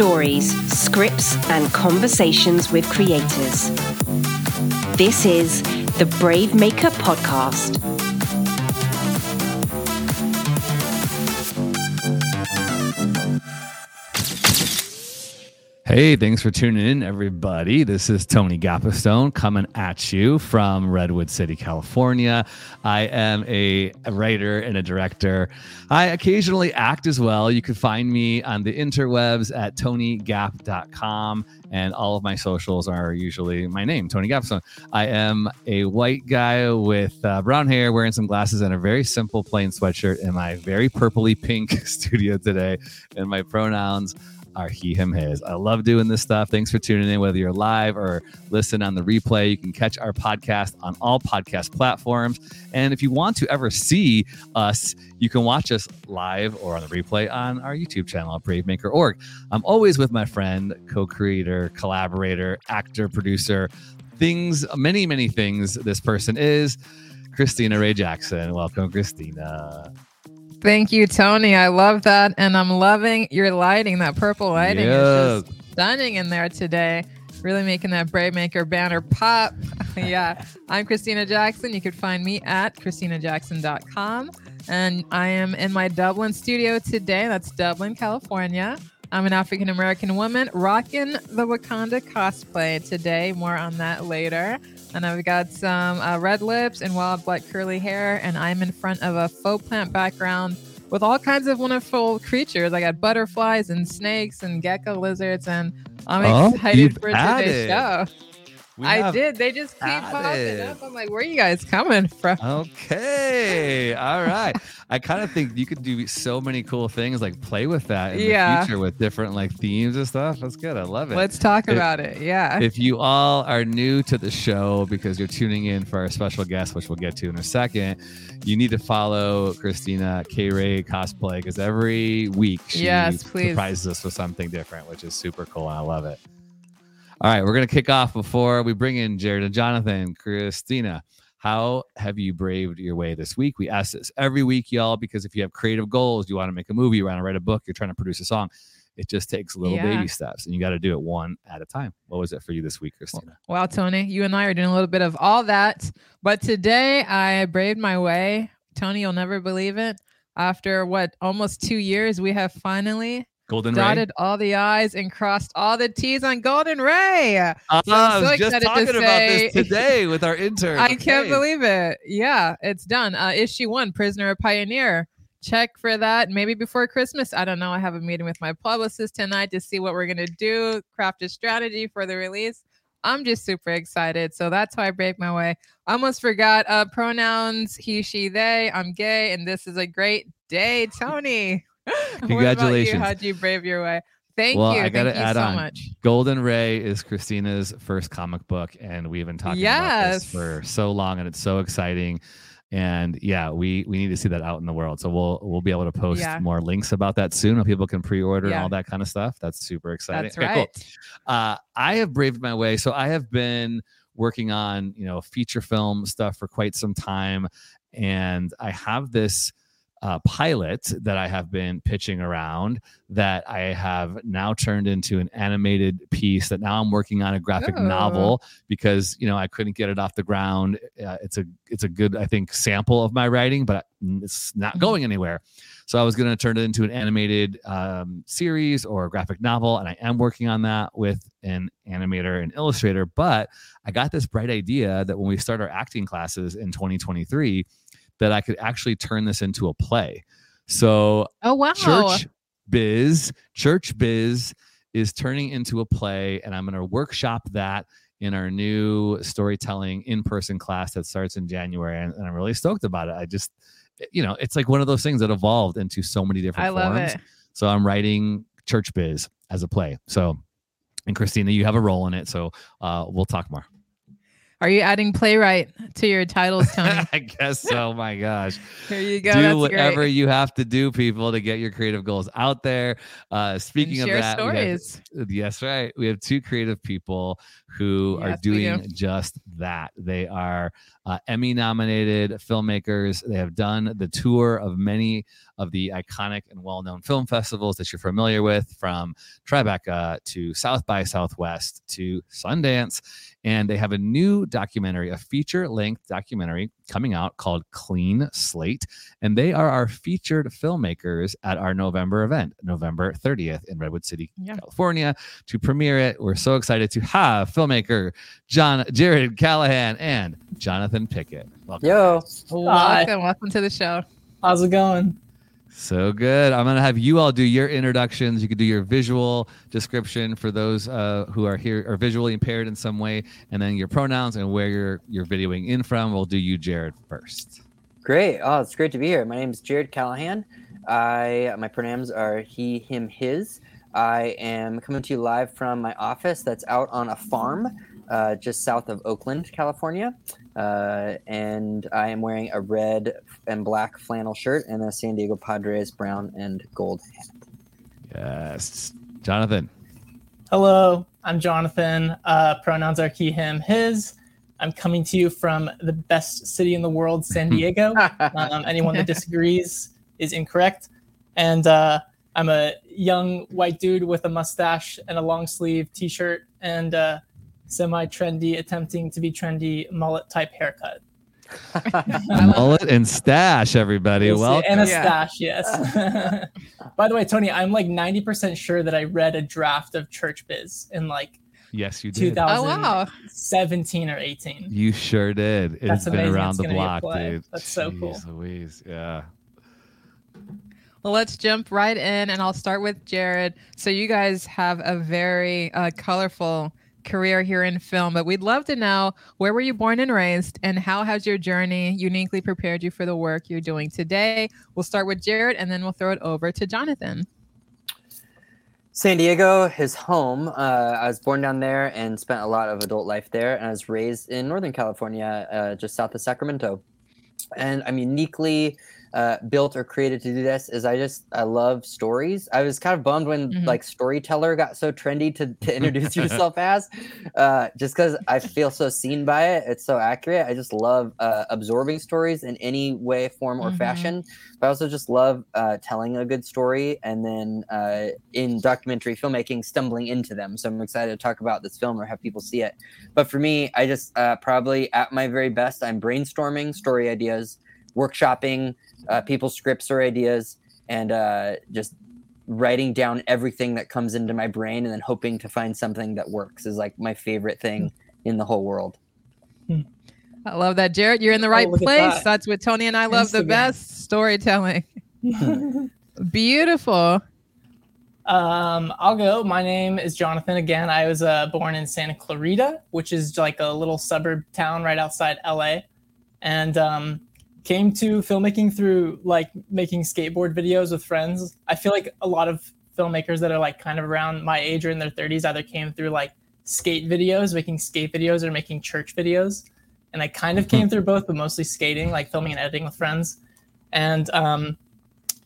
stories, scripts, and conversations with creators. This is the Brave Maker Podcast. Hey, thanks for tuning in, everybody. This is Tony Gapastione coming at you from Redwood City, California. I am a, writer and a director. I occasionally act as well. You can find me on the interwebs at tonygapp.com, and all of my socials are usually my name, Tony Gapastione. I am a white guy with uh, brown hair, wearing some glasses, and a very simple plain sweatshirt in my very purpley pink studio today. And my pronouns are he, him, his. I love doing this stuff. Thanks for tuning in, whether you're live or listen on the replay. You can catch our podcast on all podcast platforms. And if you want to ever see us, you can watch us live or on the replay on our YouTube channel BraveMaker.org. I'm always with my friend, co creator, collaborator, actor, producer, things, many, many things this person is. Christina Ray Jackson. Welcome, Christina. Thank you, Tony. I love that. And I'm loving your lighting. That purple lighting yes. is just stunning in there today. Really making that Brave Maker banner pop. yeah. I'm Christina Jackson. You can find me at ChristinaJackson.com. And I am in my Dublin studio today. That's Dublin, California. I'm an African American woman rocking the Wakanda cosplay today. More on that later. And I've got some uh, red lips and wild black curly hair. And I'm in front of a faux plant background with all kinds of wonderful creatures. I got butterflies and snakes and gecko lizards. And I'm oh, excited for today's show. I did. They just keep popping up. I'm like, where are you guys coming from? Okay. All right. I kind of think you could do so many cool things, like play with that in yeah. the future with different like themes and stuff. That's good. I love it. Let's talk if, about it. Yeah. If you all are new to the show because you're tuning in for our special guest, which we'll get to in a second, you need to follow Christina K Ray cosplay because every week she yes, surprises us with something different, which is super cool. And I love it. All right, we're going to kick off before we bring in Jared and Jonathan. Christina, how have you braved your way this week? We ask this every week, y'all, because if you have creative goals, you want to make a movie, you want to write a book, you're trying to produce a song, it just takes little yeah. baby steps and you got to do it one at a time. What was it for you this week, Christina? Well, Tony, you and I are doing a little bit of all that. But today I braved my way. Tony, you'll never believe it. After what, almost two years, we have finally Golden dotted Ray? all the I's and crossed all the T's on Golden Ray. Uh, so I was so just talking to about this today with our intern. I can't believe it. Yeah, it's done. Uh, issue one, Prisoner of Pioneer. Check for that. Maybe before Christmas. I don't know. I have a meeting with my publicist tonight to see what we're going to do, craft a strategy for the release. I'm just super excited. So that's how I break my way. I almost forgot uh, pronouns he, she, they. I'm gay, and this is a great day, Tony. Congratulations. How'd you brave your way? Thank well, you. I got to add so on. Much. Golden Ray is Christina's first comic book, and we've been talking yes. about this for so long, and it's so exciting. And yeah, we we need to see that out in the world. So we'll we'll be able to post yeah. more links about that soon, where people can pre-order yeah. and all that kind of stuff. That's super exciting. That's okay, right. Cool. Uh, I have braved my way. So I have been working on you know feature film stuff for quite some time, and I have this uh, pilot that I have been pitching around that I have now turned into an animated piece that now I'm working on a graphic oh. novel because you know I couldn't get it off the ground. Uh, it's a it's a good I think sample of my writing, but it's not mm-hmm. going anywhere. So I was going to turn it into an animated um, series or a graphic novel, and I am working on that with an animator and illustrator. But I got this bright idea that when we start our acting classes in 2023 that I could actually turn this into a play. So, oh wow, church biz, church biz is turning into a play, and I'm going to workshop that in our new storytelling in-person class that starts in January, and, and, I'm really stoked about it. I just, you know, it's like one of those things that evolved into so many different I forms. Love it. So I'm writing church biz as a play. So, and Christina, you have a role in it. So uh, we'll talk more. Are you adding playwright to your titles, Tony? I guess so. My gosh. Here you go. Do That's whatever great. you have to do, people, to get your creative goals out there. Uh, speaking of that, stories. Have, yes, right. We have two creative people who yes, are doing do. just that. They are uh, Emmy nominated filmmakers. They have done the tour of many of the iconic and well-known film festivals that you're familiar with, from Tribeca to South by Southwest to Sundance and they have a new documentary, a feature length documentary coming out called Clean Slate. And they are our featured filmmakers at our November event, November 30th in Redwood City, yeah. California, to premiere it. We're so excited to have filmmaker John Jared Callahan and Jonathan Pickett. Welcome. Yo, welcome, welcome to the show. How's it going? So good. I'm going to have you all do your introductions. You can do your visual description for those uh, who are here or visually impaired in some way, and then your pronouns and where you're you're videoing in from. We'll do you, Jared, first. Great. Oh, it's great to be here. My name is Jared Callahan. I my pronouns are he, him, his. I am coming to you live from my office that's out on a farm uh, just south of Oakland, California. Uh, and I am wearing a red and black flannel shirt and a San Diego Padres brown and gold hat. Yes. Jonathan. Hello, I'm Jonathan. Uh, pronouns are he, him, his. I'm coming to you from the best city in the world, San Diego. um, anyone that disagrees is incorrect. And uh, I'm a young white dude with a mustache and a long sleeve t shirt and uh, semi trendy, attempting to be trendy mullet type haircut. mullet and stash, everybody. Well, and a yeah. stash, yes. By the way, Tony, I'm like 90% sure that I read a draft of Church Biz in like Yes, you did. 2017 oh, wow. or 18. You sure did. It's That's been amazing. around it's the block, dude. That's so Jeez cool. Louise. Yeah. Well, let's jump right in, and I'll start with Jared. So, you guys have a very uh, colorful career here in film, but we'd love to know where were you born and raised and how has your journey uniquely prepared you for the work you're doing today? We'll start with Jared and then we'll throw it over to Jonathan. San Diego is home. Uh, I was born down there and spent a lot of adult life there. And I was raised in Northern California, uh, just south of Sacramento. And I'm uniquely uh, built or created to do this is I just I love stories. I was kind of bummed when mm-hmm. like storyteller got so trendy to, to introduce yourself as, uh, just because I feel so seen by it. It's so accurate. I just love uh, absorbing stories in any way, form, or mm-hmm. fashion. But I also just love uh, telling a good story and then uh, in documentary filmmaking, stumbling into them. So I'm excited to talk about this film or have people see it. But for me, I just uh, probably at my very best, I'm brainstorming story ideas workshopping uh, people's scripts or ideas and uh, just writing down everything that comes into my brain and then hoping to find something that works is like my favorite thing in the whole world. I love that, Jared. You're in the oh, right oh, place. That. That's what Tony and I love Instagram. the best storytelling. Beautiful. Um, I'll go. My name is Jonathan. Again, I was uh, born in Santa Clarita, which is like a little suburb town right outside LA. And um, came to filmmaking through like making skateboard videos with friends. I feel like a lot of filmmakers that are like kind of around my age or in their 30s either came through like skate videos, making skate videos, or making church videos. And I kind of came through both, but mostly skating, like filming and editing with friends. And um,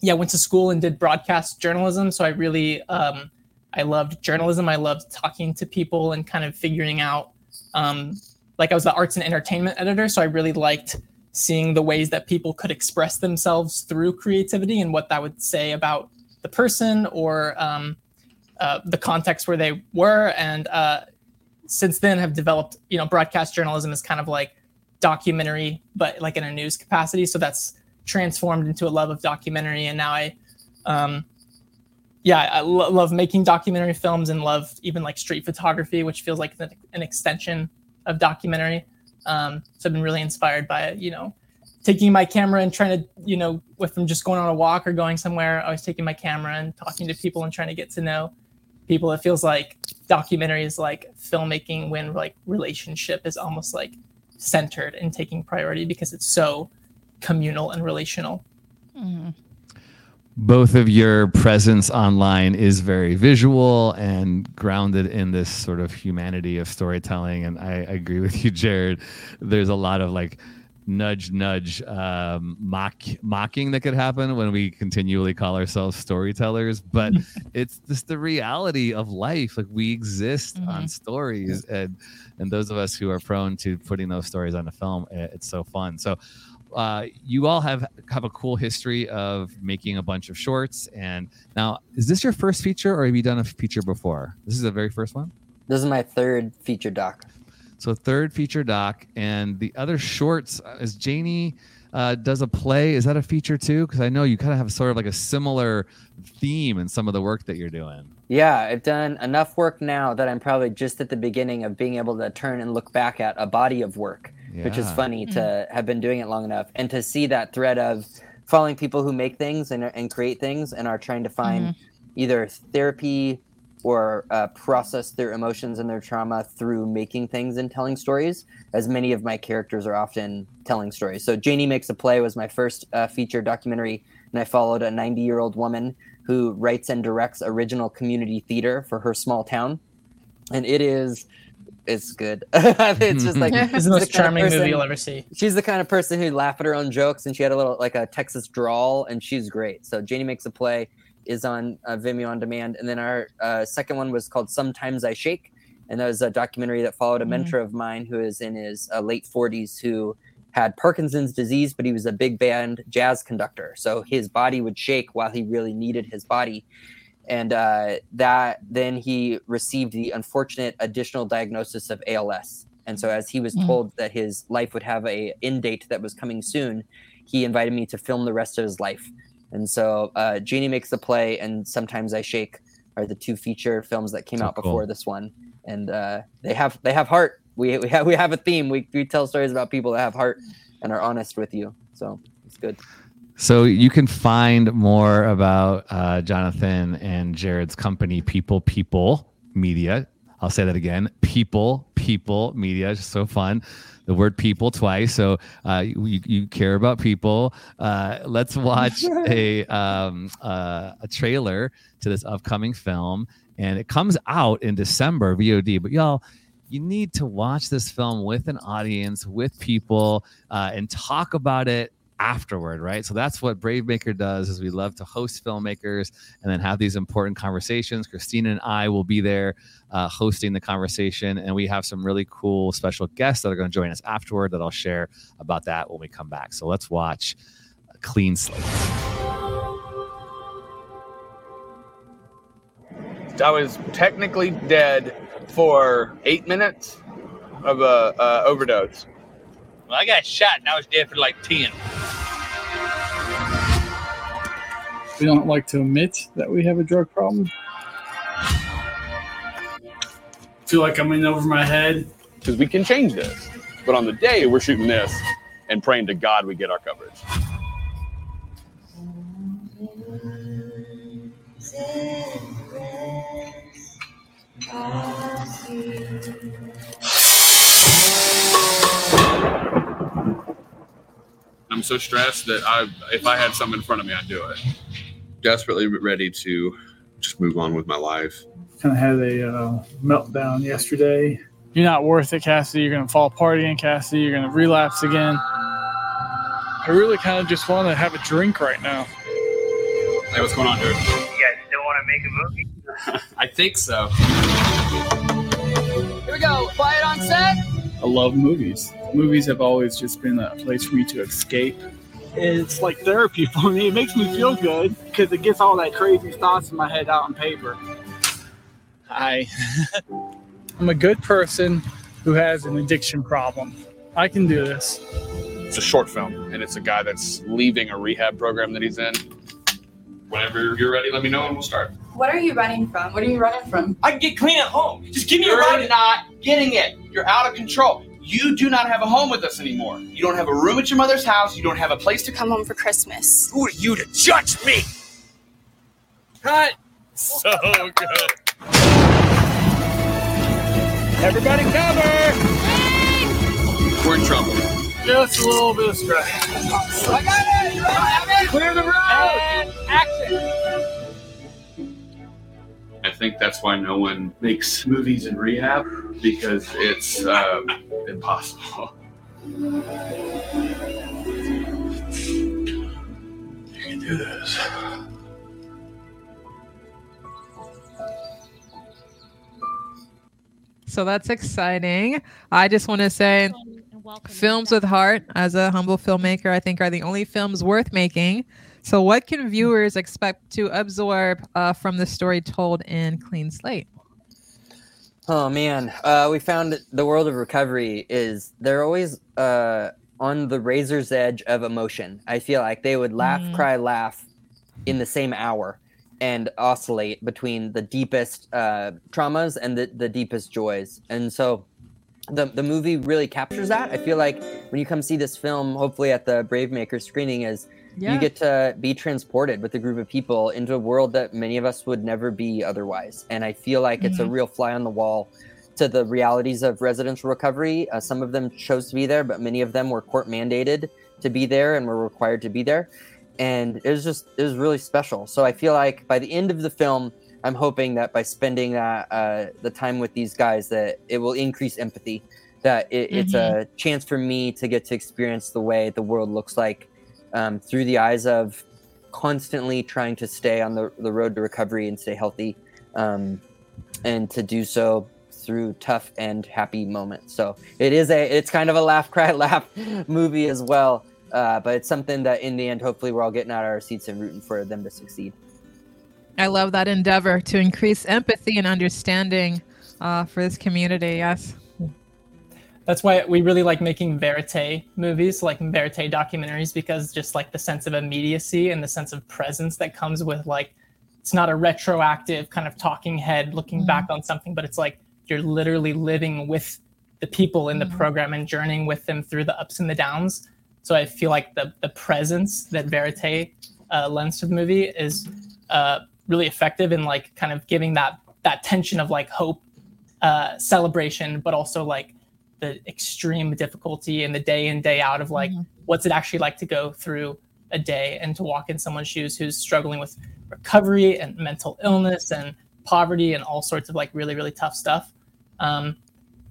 yeah, went to school and did broadcast journalism. So I really um, I loved journalism. I loved talking to people and kind of figuring out. Um, like I was the arts and entertainment editor, so I really liked seeing the ways that people could express themselves through creativity and what that would say about the person or um, uh, the context where they were. And uh, since then, have developed, you know, broadcast journalism is kind of like documentary, but like in a news capacity. So that's transformed into a love of documentary. And now I, um, yeah, I lo- love making documentary films and love even like street photography, which feels like an extension of documentary. Um, so I've been really inspired by it. You know, taking my camera and trying to, you know, with them just going on a walk or going somewhere, I was taking my camera and talking to people and trying to get to know people. It feels like documentary is like filmmaking when like relationship is almost like centered and taking priority because it's so communal and relational. Mm-hmm both of your presence online is very visual and grounded in this sort of humanity of storytelling. And I, I agree with you, Jared. There's a lot of like nudge, nudge, um, mock, mocking that could happen when we continually call ourselves storytellers. But it's just the reality of life. Like we exist mm-hmm. on stories, and and those of us who are prone to putting those stories on a film, it's so fun. So uh, you all have have a cool history of making a bunch of shorts. And now, is this your first feature, or have you done a feature before? This is the very first one. This is my third feature doc. So third feature doc, and the other shorts uh, is Janie uh, does a play. Is that a feature too? Because I know you kind of have sort of like a similar theme in some of the work that you're doing. Yeah, I've done enough work now that I'm probably just at the beginning of being able to turn and look back at a body of work, yeah. which is funny mm-hmm. to have been doing it long enough and to see that thread of following people who make things and, and create things and are trying to find mm-hmm. either therapy or uh, process their emotions and their trauma through making things and telling stories, as many of my characters are often telling stories. So, Janie Makes a Play was my first uh, feature documentary, and I followed a 90 year old woman who writes and directs original community theater for her small town. And it is it's good. it's just like it's the most the charming person, movie you'll ever see. She's the kind of person who'd laugh at her own jokes, and she had a little like a Texas drawl, and she's great. So Janie makes a play is on uh, Vimeo on demand. And then our uh, second one was called Sometimes I Shake. And that was a documentary that followed a mm-hmm. mentor of mine who is in his uh, late 40s who had Parkinson's disease, but he was a big band jazz conductor. So his body would shake while he really needed his body. And uh, that then he received the unfortunate additional diagnosis of ALS. And so as he was mm-hmm. told that his life would have a end date that was coming soon, he invited me to film the rest of his life. And so uh, Janie makes the play, and sometimes I shake are the two feature films that came so out before cool. this one, and uh, they have they have heart. We we have we have a theme. We we tell stories about people that have heart and are honest with you. So it's good. So you can find more about uh, Jonathan and Jared's company, People People Media. I'll say that again. People People Media. It's so fun the word people twice. So uh, you, you care about people. Uh, let's watch a um, uh, a trailer to this upcoming film, and it comes out in December VOD. But y'all. You need to watch this film with an audience, with people, uh, and talk about it afterward, right? So that's what Brave Maker does is we love to host filmmakers and then have these important conversations. Christina and I will be there uh, hosting the conversation, and we have some really cool special guests that are going to join us afterward that I'll share about that when we come back. So let's watch Clean Slate. I was technically dead for eight minutes of a uh, overdose. Well, I got shot and I was dead for like 10. We don't like to admit that we have a drug problem. feel like I'm in over my head. Because we can change this. But on the day, we're shooting this and praying to God we get our coverage. I'm so stressed that I, if I had something in front of me, I'd do it. Desperately ready to just move on with my life. Kind of had a uh, meltdown yesterday. You're not worth it, Cassidy. You're going to fall apart again, Cassidy. You're going to relapse again. I really kind of just want to have a drink right now. Hey, what's going on, dude? You guys still want to make a movie? I think so. Here we go. Quiet on set. I love movies. Movies have always just been a place for me to escape. It's like therapy for me. It makes me feel good because it gets all that crazy thoughts in my head out on paper. Hi. I'm a good person who has an addiction problem. I can do this. It's a short film, and it's a guy that's leaving a rehab program that he's in. Whenever you're ready, let me know and we'll start. What are you running from? What are you running from? I can get clean at home. Just give me you're a ride. not getting it. You're out of control. You do not have a home with us anymore. You don't have a room at your mother's house. You don't have a place to come home for Christmas. Who are you to judge me? Cut. So good. Everybody cover. We're in trouble. Just a little bit of stress. I got it. Clear the road. And action. I think that's why no one makes movies in rehab because it's uh, impossible. You can do this. So that's exciting. I just want to say films with heart, as a humble filmmaker, I think are the only films worth making. So, what can viewers expect to absorb uh, from the story told in Clean Slate? Oh man, uh, we found the world of recovery is they're always uh, on the razor's edge of emotion. I feel like they would laugh, Mm. cry, laugh in the same hour, and oscillate between the deepest uh, traumas and the, the deepest joys. And so, the the movie really captures that. I feel like when you come see this film, hopefully at the Brave Maker screening, is Yeah. you get to be transported with a group of people into a world that many of us would never be otherwise. And I feel like it's a Mhm. real fly on the wall to the realities of residential recovery. Uh, some of them chose to be there, but many of them were court mandated to be there and were required to be there. And it was just, it was really special. So I feel like by the end of the film, I'm hoping that by spending that, uh, the time with these guys, that it will increase empathy. That it, it's a chance for me to get to experience the way the world looks like um, through the eyes of constantly trying to stay on the, the road to recovery and stay healthy um, and to do so through tough and happy moments so it is a it's kind of a laugh cry laugh movie as well uh, but it's something that in the end hopefully we're all getting out of our seats and rooting for them to succeed I love that endeavor to increase empathy and understanding uh, for this community. Yes. That's why we really like making verite movies, like verite documentaries, because just like the sense of immediacy and the sense of presence that comes with like it's not a retroactive kind of talking head looking back on something, but it's like you're literally living with the people in the program and journeying with them through the ups and the downs. So I feel like the the presence that verite uh, lends to the movie is uh, really effective in like kind of giving that that tension of like hope, uh, celebration, but also like the extreme difficulty and the day in day out of like what's it actually like to go through a day and to walk in someone's shoes who's struggling with recovery and mental illness and poverty and all sorts of like really really tough stuff. Um,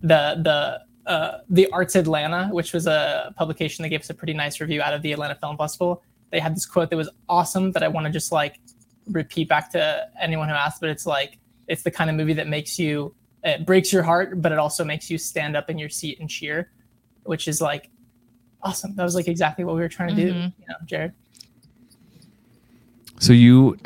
the the uh, the arts atlanta which was a publication that gave us a pretty nice review out of the atlanta film festival they had this quote that was awesome that i want to just like repeat back to anyone who asked but it's like it's the kind of movie that makes you it breaks your heart, but it also makes you stand up in your seat and cheer, which is like awesome. That was like exactly what we were trying to do, Mhm. you know, Jared. So you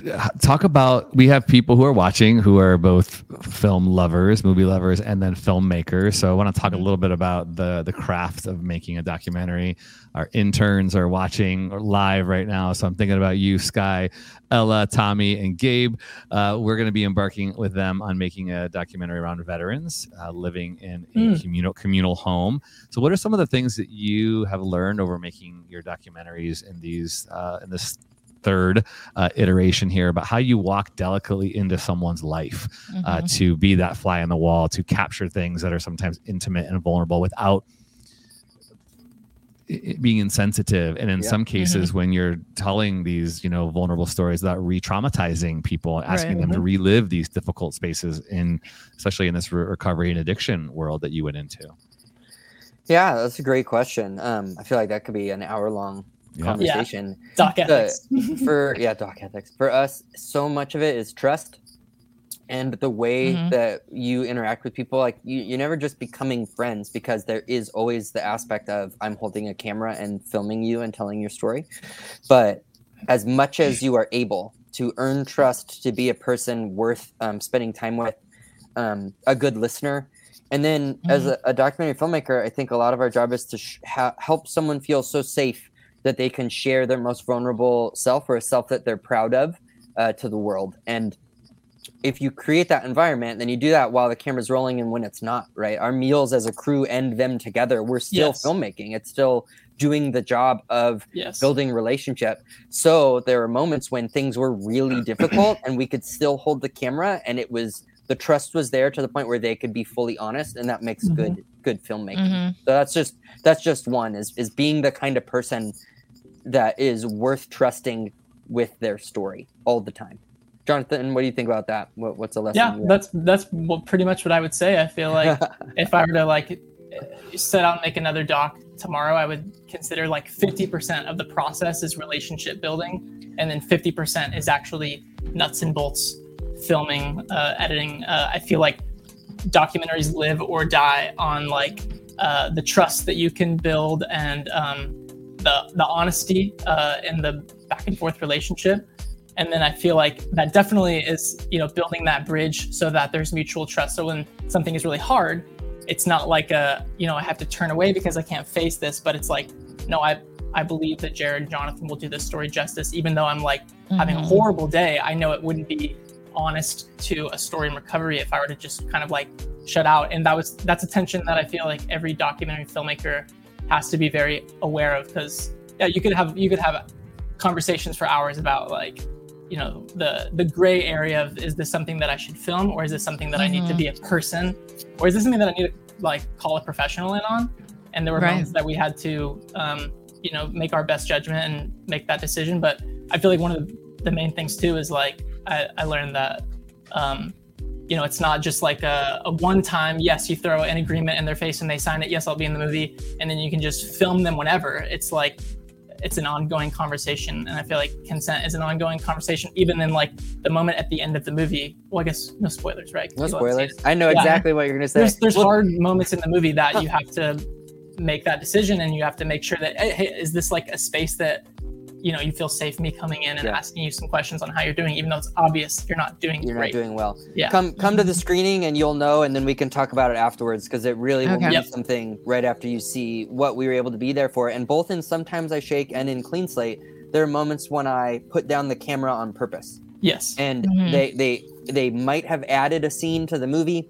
talk about we have people who are watching who are both film lovers, movie lovers, and then filmmakers. So I want to talk a little bit about the the craft of making a documentary. Our interns are watching live right now, so I'm thinking about you, Sky, Ella, Tommy, and Gabe. Uh, we're going to be embarking with them on making a documentary around veterans uh, living in a Mm. communal communal home. So, what are some of the things that you have learned over making your documentaries in these uh, in this third uh, iteration here about how you walk delicately into someone's life uh, Mhm. to be that fly on the wall, to capture things that are sometimes intimate and vulnerable without i- i- being insensitive. And in Yeah. some cases, when you're telling these, you know, vulnerable stories without re-traumatizing people, asking Right. them to relive these difficult spaces in, especially in this re- recovery and addiction world that you went into. yeah that's a great question um, i feel like that could be an hour long Yeah. conversation. Doc The- ethics. for yeah doc ethics. For us so much of it is trust and the way Mhm. that you interact with people. Like you, you're never just becoming friends because there is always the aspect of i'm holding a camera and filming you and telling your story. But as much as you are able to earn trust to be a person worth um, spending time with um, a good listener. And then as a, a documentary filmmaker i think a lot of our job is to sh- ha- help someone feel so safe that they can share their most vulnerable self or a self that they're proud of uh, to the world and if you create that environment then you do that while the camera's rolling and when it's not right our meals as a crew end them together we're still Yes. filmmaking it's still doing the job of yes. building relationship so there are moments when things were really difficult and we could still hold the camera and it was the trust was there to the point where they could be fully honest and that makes Mhm. good good filmmaking Mhm. so that's just that's just one is is being the kind of person that is worth trusting with their story all the time jonathan what do you think about that what, what's a lesson yeah, that's that's pretty much what I would say. I feel like if I were to like set out and make another doc tomorrow, I would consider like 50% of the process is relationship building, and then 50% is actually nuts and bolts filming, uh, editing. Uh, I feel like documentaries live or die on like uh, the trust that you can build and um, the the honesty uh, in the back and forth relationship. And then I feel like that definitely is you know building that bridge so that there's mutual trust. So when something is really hard, it's not like a you know I have to turn away because I can't face this, but it's like no I I believe that Jared and Jonathan will do this story justice, even though I'm like mm-hmm. having a mm-hmm. horrible day. I know it wouldn't be honest to a story in recovery if I were to just kind of like shut out. And that was that's a tension that I feel like every documentary filmmaker has to be very aware of because yeah, you could have you could have conversations for hours about like you know the the gray area of is this something that I should film or is this something that mm-hmm. I need to be a mm-hmm. person or is this something that I need to like call a professional in on? And there were right. moments that we had to um, you know make our best judgment and make that decision. But I feel like one of the, the main things too is like I, I learned that um, you know it's not just like a, a one time yes you throw an agreement in their face and they sign it yes I'll be in the movie and then you can just film them whenever. It's like it's an ongoing conversation and i feel like consent is an ongoing conversation even in like the moment at the end of the movie. Well i guess no spoilers right? No spoilers. i know yeah. exactly what you're gonna say. There's, there's well, hard moments in the movie that you have to make that decision and you have to make sure that hey, is this like a space that you know you feel safe me coming in and yeah. asking you some questions on how you're doing even though it's obvious you're not doing you're great. not doing well yeah come come to the screening and you'll know and then we can talk about it afterwards because it really will okay. be yep. something right after you see what we were able to be there for and both in sometimes i shake and in clean slate there are moments when i put down the camera on purpose yes and mm-hmm. they they they might have added a scene to the movie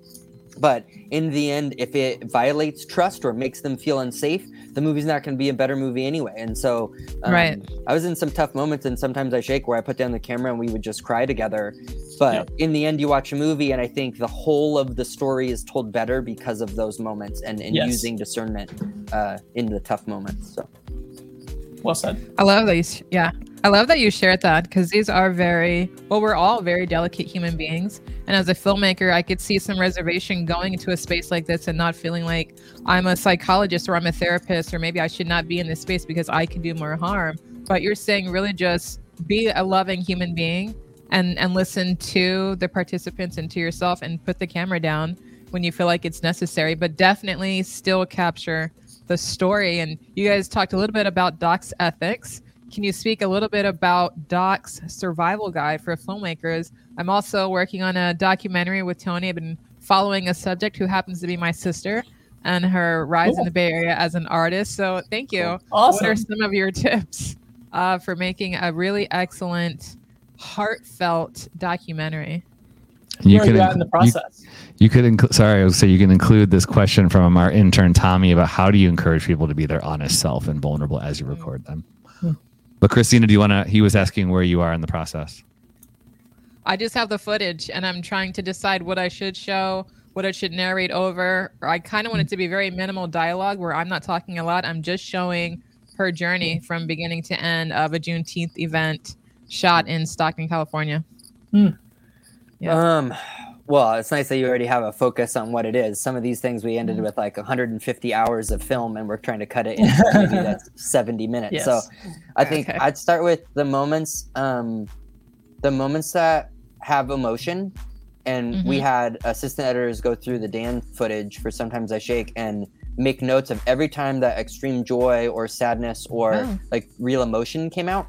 but in the end, if it violates trust or makes them feel unsafe, the movie's not going to be a better movie anyway. And so, um, right, I was in some tough moments, and sometimes I shake where I put down the camera and we would just cry together. But yep. in the end, you watch a movie, and I think the whole of the story is told better because of those moments and, and yes. using discernment uh, in the tough moments. So, well said. I love these. Yeah, I love that you shared that because these are very well, we're all very delicate human beings. And as a filmmaker, I could see some reservation going into a space like this and not feeling like I'm a psychologist or I'm a therapist or maybe I should not be in this space because I can do more harm. But you're saying really just be a loving human being and and listen to the participants and to yourself and put the camera down when you feel like it's necessary, but definitely still capture the story. And you guys talked a little bit about Doc's ethics can you speak a little bit about Doc's survival guide for filmmakers? I'm also working on a documentary with Tony. I've been following a subject who happens to be my sister and her rise cool. in the Bay Area as an artist. So thank you. Awesome. What are some of your tips uh, for making a really excellent, heartfelt documentary? You can in the process. You, you could include. Sorry, I would say you can include this question from our intern Tommy about how do you encourage people to be their honest self and vulnerable as you record them. But Christina, do you want to? He was asking where you are in the process. I just have the footage, and I'm trying to decide what I should show, what I should narrate over. I kind of want it to be very minimal dialogue, where I'm not talking a lot. I'm just showing her journey from beginning to end of a Juneteenth event shot in Stockton, California. Hmm. Yeah. Um, well, it's nice that you already have a focus on what it is. Some of these things we ended mm-hmm. with like 150 hours of film, and we're trying to cut it into maybe that's 70 minutes. Yes. So, I think okay. I'd start with the moments, um, the moments that have emotion. And mm-hmm. we had assistant editors go through the Dan footage for Sometimes I Shake and make notes of every time that extreme joy or sadness or oh. like real emotion came out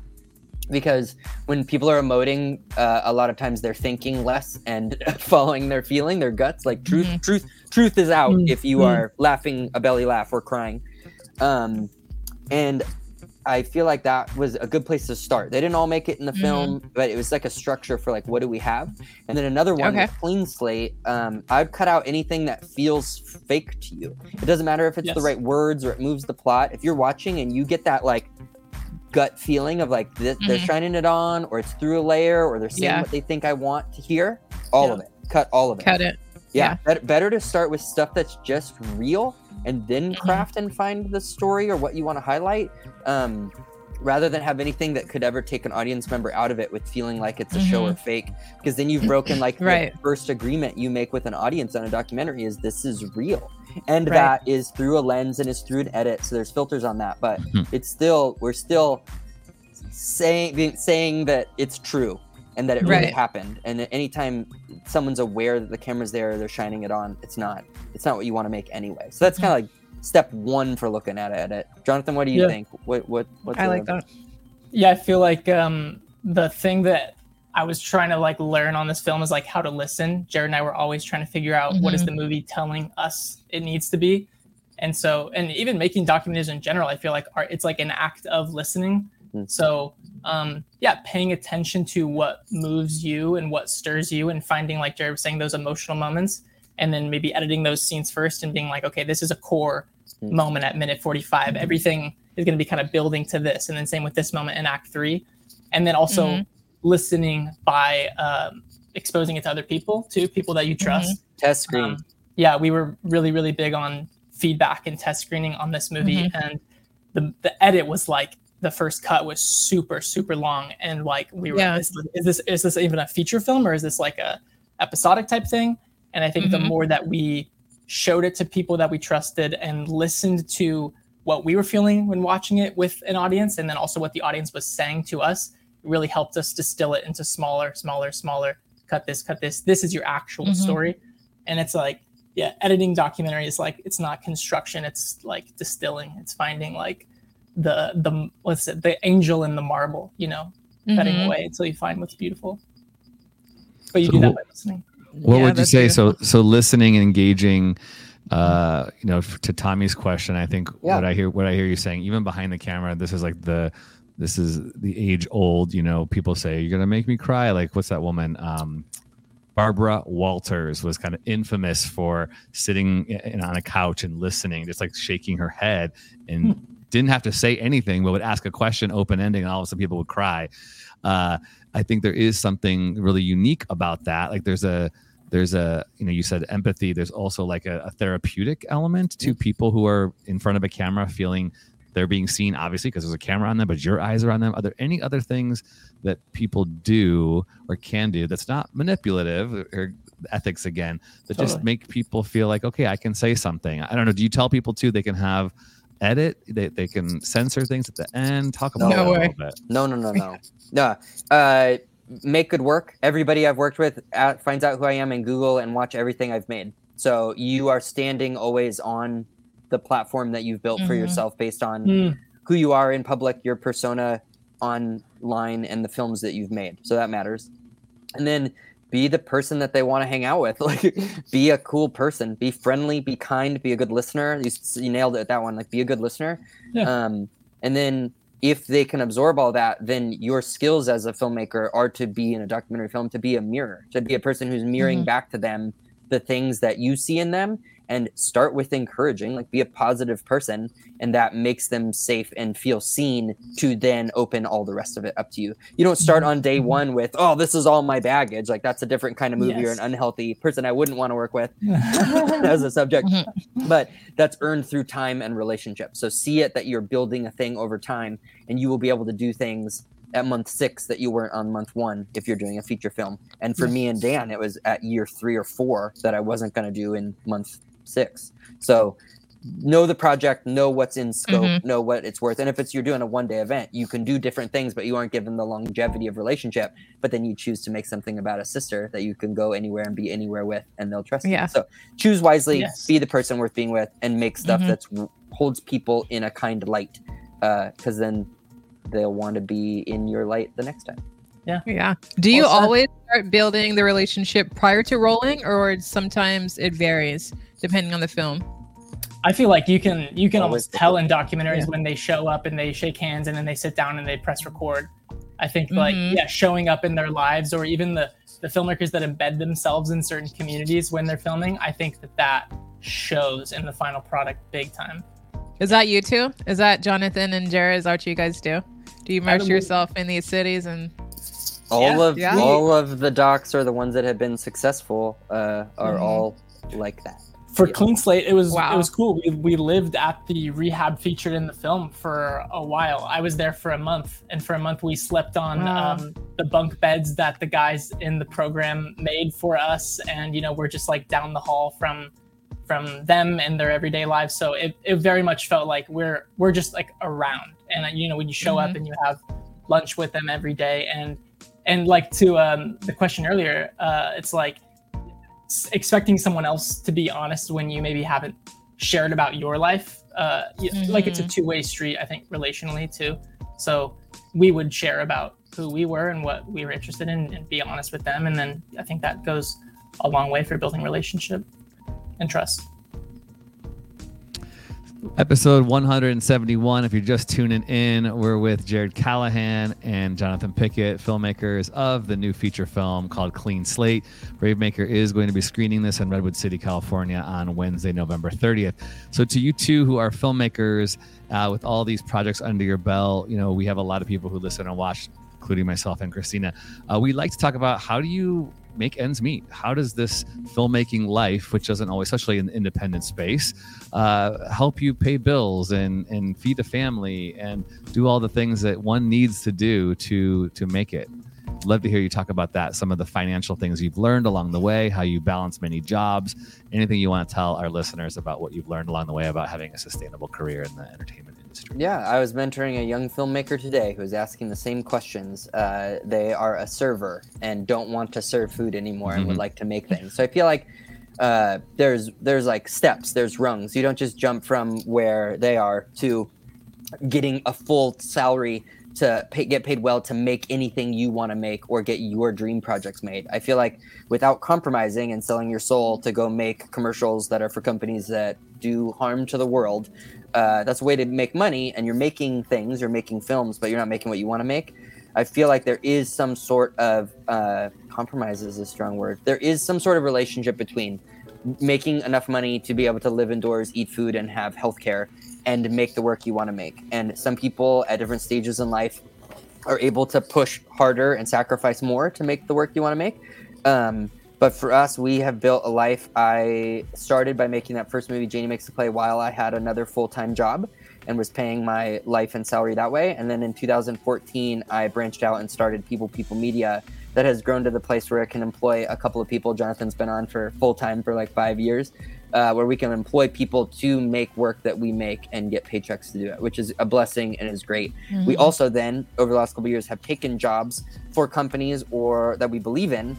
because when people are emoting uh, a lot of times they're thinking less and following their feeling their guts like truth mm-hmm. truth truth is out mm-hmm. if you are laughing a belly laugh or crying um, and i feel like that was a good place to start they didn't all make it in the mm-hmm. film but it was like a structure for like what do we have and then another one okay. clean slate um, i'd cut out anything that feels fake to you it doesn't matter if it's yes. the right words or it moves the plot if you're watching and you get that like gut feeling of like this, mm-hmm. they're shining it on or it's through a layer or they're saying yeah. what they think I want to hear. All yeah. of it. Cut all of it. Cut it. Yeah. yeah. Better, better to start with stuff that's just real and then mm-hmm. craft and find the story or what you want to highlight. Um, rather than have anything that could ever take an audience member out of it with feeling like it's a mm-hmm. show or fake because then you've broken like right. the first agreement you make with an audience on a documentary is this is real and right. that is through a lens and is through an edit so there's filters on that but mm-hmm. it's still we're still saying saying that it's true and that it really right. happened and anytime someone's aware that the camera's there they're shining it on it's not it's not what you want to make anyway so that's kind of like step one for looking at it. Jonathan, what do you Yeah. think? What what what's I like that. Yeah, I feel like um, the thing that I was trying to like learn on this film is like how to listen. Jared and I were always trying to figure out what is the movie telling us it needs to be, and so and even making documentaries in general, I feel like art it's like an act of listening. Mm. So um, yeah, paying attention to what moves you and what stirs you, and finding like Jared was saying those emotional moments, and then maybe editing those scenes first and being like, okay, this is a core Mm. moment at minute 45 everything is going to be kind of building to this and then same with this moment in act three and then also Mhm. Listening by um, exposing it to other people to people that you trust test screen? um, yeah we were really really big on feedback and test screening on this movie and the, the edit was like the first cut was super super long and like we were Yeah. is, is this is this even a feature film or is this like a episodic type thing and i think the Mhm. more that we showed it to people that we trusted and listened to what we were feeling when watching it with an audience and then also what the audience was saying to us it really helped us distill it into smaller smaller smaller cut this cut this this is your actual Mhm. story and it's like yeah editing documentary is like it's not construction it's like distilling it's finding like the the what's it the angel in the marble you know cutting Mhm. away until you find what's beautiful but you So do that by listening What Yeah, would you that's say? So, so listening and engaging, uh, you know, to Tommy's question, I think Yeah. what I hear, what I hear you saying, even behind the camera, this is like the, this is the age old, you know, people say, you're going to make me cry. Like, what's that woman? Um, Barbara Walters was kind of infamous for sitting in, on a couch and listening, just like shaking her head and didn't have to say anything, but would ask a question, open ending, and all of a sudden people would cry. Uh, I think there is something really unique about that. Like there's a there's a you know you said empathy. There's also like a, a therapeutic element to people who are in front of a camera feeling they're being seen, obviously because there's a camera on them, but your eyes are on them. Are there any other things that people do or can do that's not manipulative or ethics again that just make people feel like okay, I can say something. I don't know. Do you tell people too they can have edit they, they can censor things at the end talk about No that a way. little bit No, no, no, no, no. Uh, make good work. Everybody I've worked with at, finds out who I am in Google and watch everything I've made. So you are standing always on the platform that you've built for Mhm. yourself based on Hmm. who you are in public, your persona online, and the films that you've made. So that matters. And then be the person that they want to hang out with. Like, be a cool person. Be friendly. Be kind. Be a good listener. You, you nailed it. That one. Like, be a good listener. Yeah. Um, and then if they can absorb all that, then your skills as a filmmaker are to be in a documentary film, to be a mirror, to be a person who's mirroring Mhm. back to them the things that you see in them and start with encouraging, like be a positive person, and that makes them safe and feel seen to then open all the rest of it up to you. You don't start on day one with, oh, this is all my baggage. Like that's a different kind of movie or an unhealthy person I wouldn't want to work with as a subject. Mhm. But that's earned through time and relationship. So see it that you're building a thing over time and you will be able to do things at month six that you weren't on month one if you're doing a feature film. And for me and Dan, it was at year three or four that I wasn't going to do in month six. So know the project, know what's in scope, Mhm. know what it's worth. And if it's you're doing a one day event, you can do different things, but you aren't given the longevity of relationship. But then you choose to make something about a sister that you can go anywhere and be anywhere with, and they'll trust Yeah. you. So choose wisely, Yes. be the person worth being with, and make stuff Mhm. that's holds people in a kind light. Because then they'll want to be in your light the next time. Yeah. Yeah. Do you Well said. always start building the relationship prior to rolling, or sometimes it varies depending on the film? I feel like you can you can Always almost tell in documentaries Yeah. when they show up and they shake hands and then they sit down and they press record. I think like Mhm. yeah, showing up in their lives or even the the filmmakers that embed themselves in certain communities when they're filming, I think that that shows in the final product big time. Is that you too? Is that Jonathan and Jared? Is that what you guys do? Do you immerse yourself in these cities and All Yeah. of Yeah. all of the docs or the ones that have been successful uh, are Mhm. all like that. For. Clean Slate, it was Wow. it was cool. We, we lived at the rehab featured in the film for a while. I was there for a month, and for a month we slept on Wow. um, the bunk beds that the guys in the program made for us, and you know we're just like down the hall from from them and their everyday lives. So it, it very much felt like we're we're just like around, and you know when you show up Mhm. and you have lunch with them every day, and and like to um, the question earlier, uh, it's like expecting someone else to be honest when you maybe haven't shared about your life. Uh, y- Like it's a Mhm. two way street, I think, relationally too. So we would share about who we were and what we were interested in and be honest with them. And then I think that goes a long way for building relationship and trust. Episode 171. If you're just tuning in, we're with Jared Callahan and Jonathan Pickett, filmmakers of the new feature film called Clean Slate. Bravemaker is going to be screening this in Redwood City, California on Wednesday, November 30th. So, to you two who are filmmakers uh, with all these projects under your belt, you know, we have a lot of people who listen and watch, including myself and Christina. Uh, we like to talk about how do you make ends meet? How does this filmmaking life, which doesn't always, especially in the independent space, uh, help you pay bills and and feed the family and do all the things that one needs to do to to make it? Love to hear you talk about that. Some of the financial things you've learned along the way, how you balance many jobs. Anything you want to tell our listeners about what you've learned along the way about having a sustainable career in the entertainment Yeah, I was mentoring a young filmmaker today who was asking the same questions. Uh, they are a server and don't want to serve food anymore and would Mhm. like to make things. So I feel like uh, there's there's like steps, there's rungs. You don't just jump from where they are to getting a full salary to pay, get paid well to make anything you want to make or get your dream projects made. I feel like without compromising and selling your soul to go make commercials that are for companies that do harm to the world, uh, that's a way to make money. And you're making things, you're making films, but you're not making what you want to make. I feel like there is some sort of uh, compromise is a strong word. There is some sort of relationship between making enough money to be able to live indoors, eat food, and have health care and make the work you want to make. And some people at different stages in life are able to push harder and sacrifice more to make the work you want to make. Um, but for us, we have built a life. I started by making that first movie, Janie Makes a Play, while I had another full time job and was paying my life and salary that way. And then in 2014, I branched out and started People People Media that has grown to the place where it can employ a couple of people. Jonathan's been on for full time for like five years, uh, where we can employ people to make work that we make and get paychecks to do it, which is a blessing and is great. We Mhm. also then, over the last couple of years, have taken jobs for companies or that we believe in.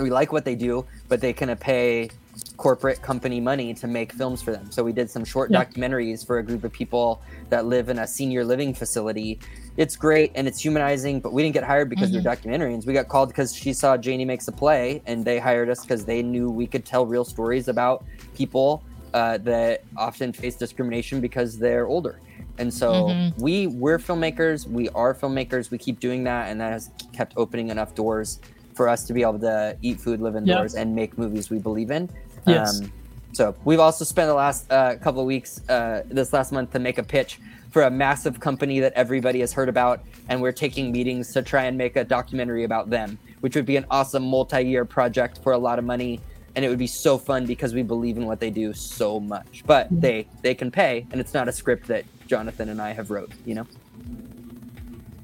We like what they do, but they can pay corporate company money to make films for them. So we did some short Yeah. documentaries for a group of people that live in a senior living facility. It's great and it's humanizing, but we didn't get hired because we're documentarians. We got called because she saw Janie makes a play, and they hired us because they knew we could tell real stories about people uh, that often face discrimination because they're older. And so Mhm. we we're filmmakers. We are filmmakers. We keep doing that, and that has kept opening enough doors for us to be able to eat food, live indoors, and make movies we believe in. Yes. Um, so we've also spent the last uh, couple of weeks, uh, this last month, to make a pitch for a massive company that everybody has heard about, and we're taking meetings to try and make a documentary about them, which would be an awesome multi-year project for a lot of money, and it would be so fun because we believe in what they do so much. But they they can pay, and it's not a script that Jonathan and I have wrote. You know,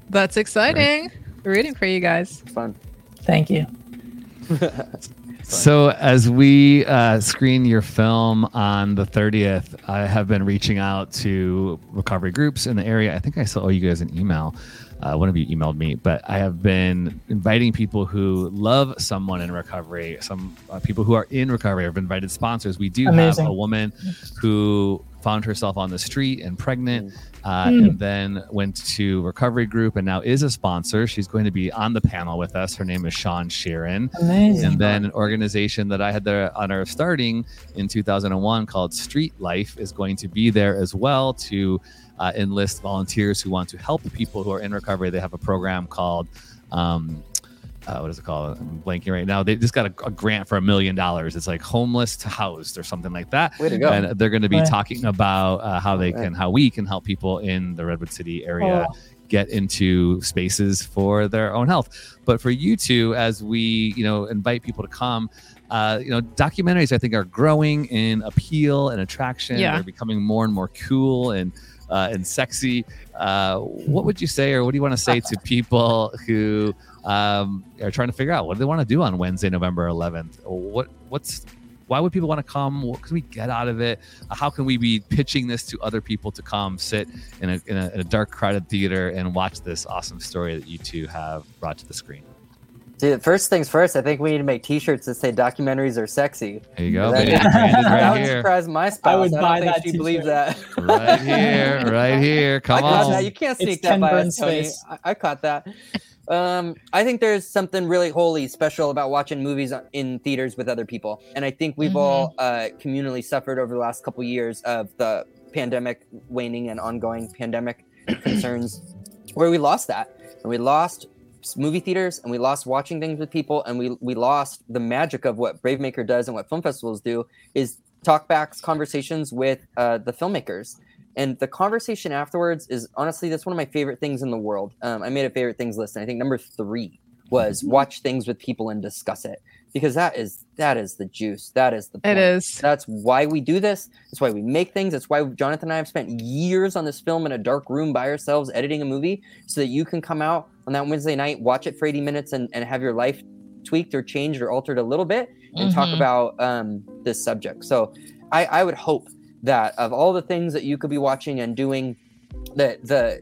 That's exciting. We're rooting for you guys. it's fun. Thank you. So, as we uh, screen your film on the 30th, I have been reaching out to recovery groups in the area. I think I owe you guys an email. Uh, one of you emailed me, but I have been inviting people who love someone in recovery, some uh, people who are in recovery. I've invited sponsors. We do Amazing. have a woman who found herself on the street and pregnant, uh, Mm. and then went to recovery group and now is a sponsor. She's going to be on the panel with us. Her name is Sean Sheeran. Amazing. And then an organization that I had the honor of starting in 2001 called Street Life is going to be there as well to uh, enlist volunteers who want to help people who are in recovery. They have a program called. Um, uh, what is it called? I'm blanking right now. They just got a, a grant for a million dollars. It's like homeless to housed or something like that. Way to go! And they're going to be Right. talking about uh, how they Right. can, how we can help people in the Redwood City area Oh. get into spaces for their own health. But for you two, as we, you know, invite people to come, uh, you know, documentaries I think are growing in appeal and attraction. Yeah. They're becoming more and more cool and uh, and sexy. Uh, what would you say, or what do you want to say to people who um, are trying to figure out what do they want to do on Wednesday, November 11th? What what's why would people want to come? What can we get out of it? How can we be pitching this to other people to come sit in a, in a, in a dark, crowded theater and watch this awesome story that you two have brought to the screen? Dude, first things first, I think we need to make T-shirts that say "documentaries are sexy." There you go, That, baby. that right would here. surprise my spouse. I would I, buy don't think that she believes t-shirt. that. Right here, right here. Come caught on. that. You can't It's sneak that by us, Tony. I, I caught that. Um, I think there's something really holy, special about watching movies in theaters with other people, and I think we've all uh, communally suffered over the last couple years of the pandemic waning and ongoing pandemic concerns, where we lost that, and we lost s- movie theaters, and we lost watching things with people, and we we lost the magic of what Brave Maker does and what film festivals do is talkbacks, conversations with uh, the filmmakers. And the conversation afterwards is honestly that's one of my favorite things in the world. Um, i made a favorite things list and i think number three was watch things with people and discuss it because that is that is the juice that is the It point. is. that's why we do this that's why we make things that's why jonathan and i have spent years on this film in a dark room by ourselves editing a movie so that you can come out on that wednesday night watch it for 80 minutes and, and have your life tweaked or changed or altered a little bit and talk Mhm. about um, this subject so I, I would hope that of all the things that you could be watching and doing that the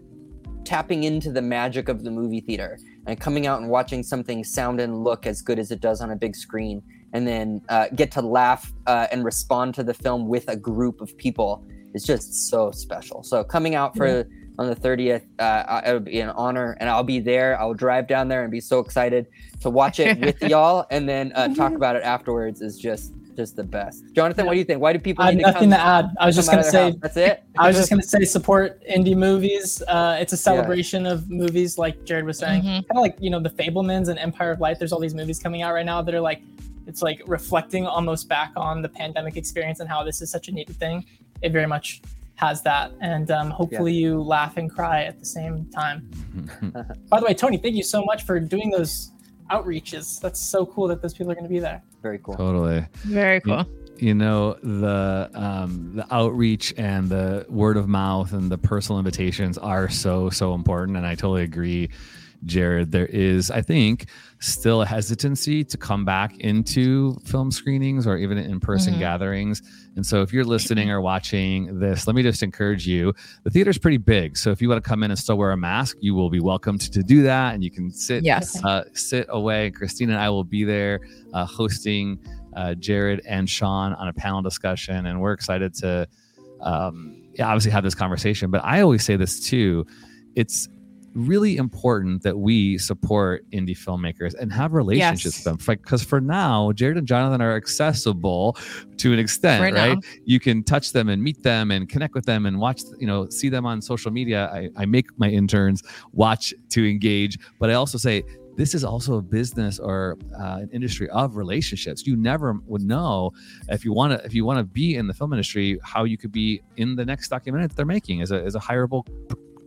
tapping into the magic of the movie theater and coming out and watching something sound and look as good as it does on a big screen and then uh, get to laugh uh, and respond to the film with a group of people is just so special. So coming out for on the 30th uh, it would be an honor and i'll be there. I'll drive down there and be so excited to watch it with y'all and then uh, talk about it afterwards is just just the best jonathan what do you think why do people I have need to nothing come to add. I was just gonna say house? that's it I was just gonna say support indie movies. Uh, it's a celebration of movies, like Jared was saying, Mhm. kind of like you know the Fabelmans and Empire of Light. There's all these movies coming out right now that are like, it's like reflecting almost back on the pandemic experience and how this is such a needed thing. It very much has that, and um, hopefully you laugh and cry at the same time. By the way, Tony, thank you so much for doing those outreaches. That's so cool that those people are going to be there. very cool totally. Very cool. you know the um the outreach and the word of mouth and the personal invitations are so so important and i totally agree jared there is i think still a hesitancy to come back into film screenings or even in-person Mhm. gatherings and so if you're listening or watching this let me just encourage you the theater's pretty big so if you want to come in and still wear a mask you will be welcome to do that and you can sit Yes. uh, sit away. Christina and I will be there uh, hosting uh, Jared and Sean on a panel discussion, and we're excited to um, obviously have this conversation. But I always say this too: it's really important that we support indie filmmakers and have relationships Yes. with them. Because for now, Jared and Jonathan are accessible to an extent, For right? You can touch them and meet them and connect with them and watch, you know, see them on social media. I, I make my interns watch to engage, but I also say this is also a business or uh, an industry of relationships. You never would know if you want to if you want to be in the film industry how you could be in the next documentary that they're making as a as a hireable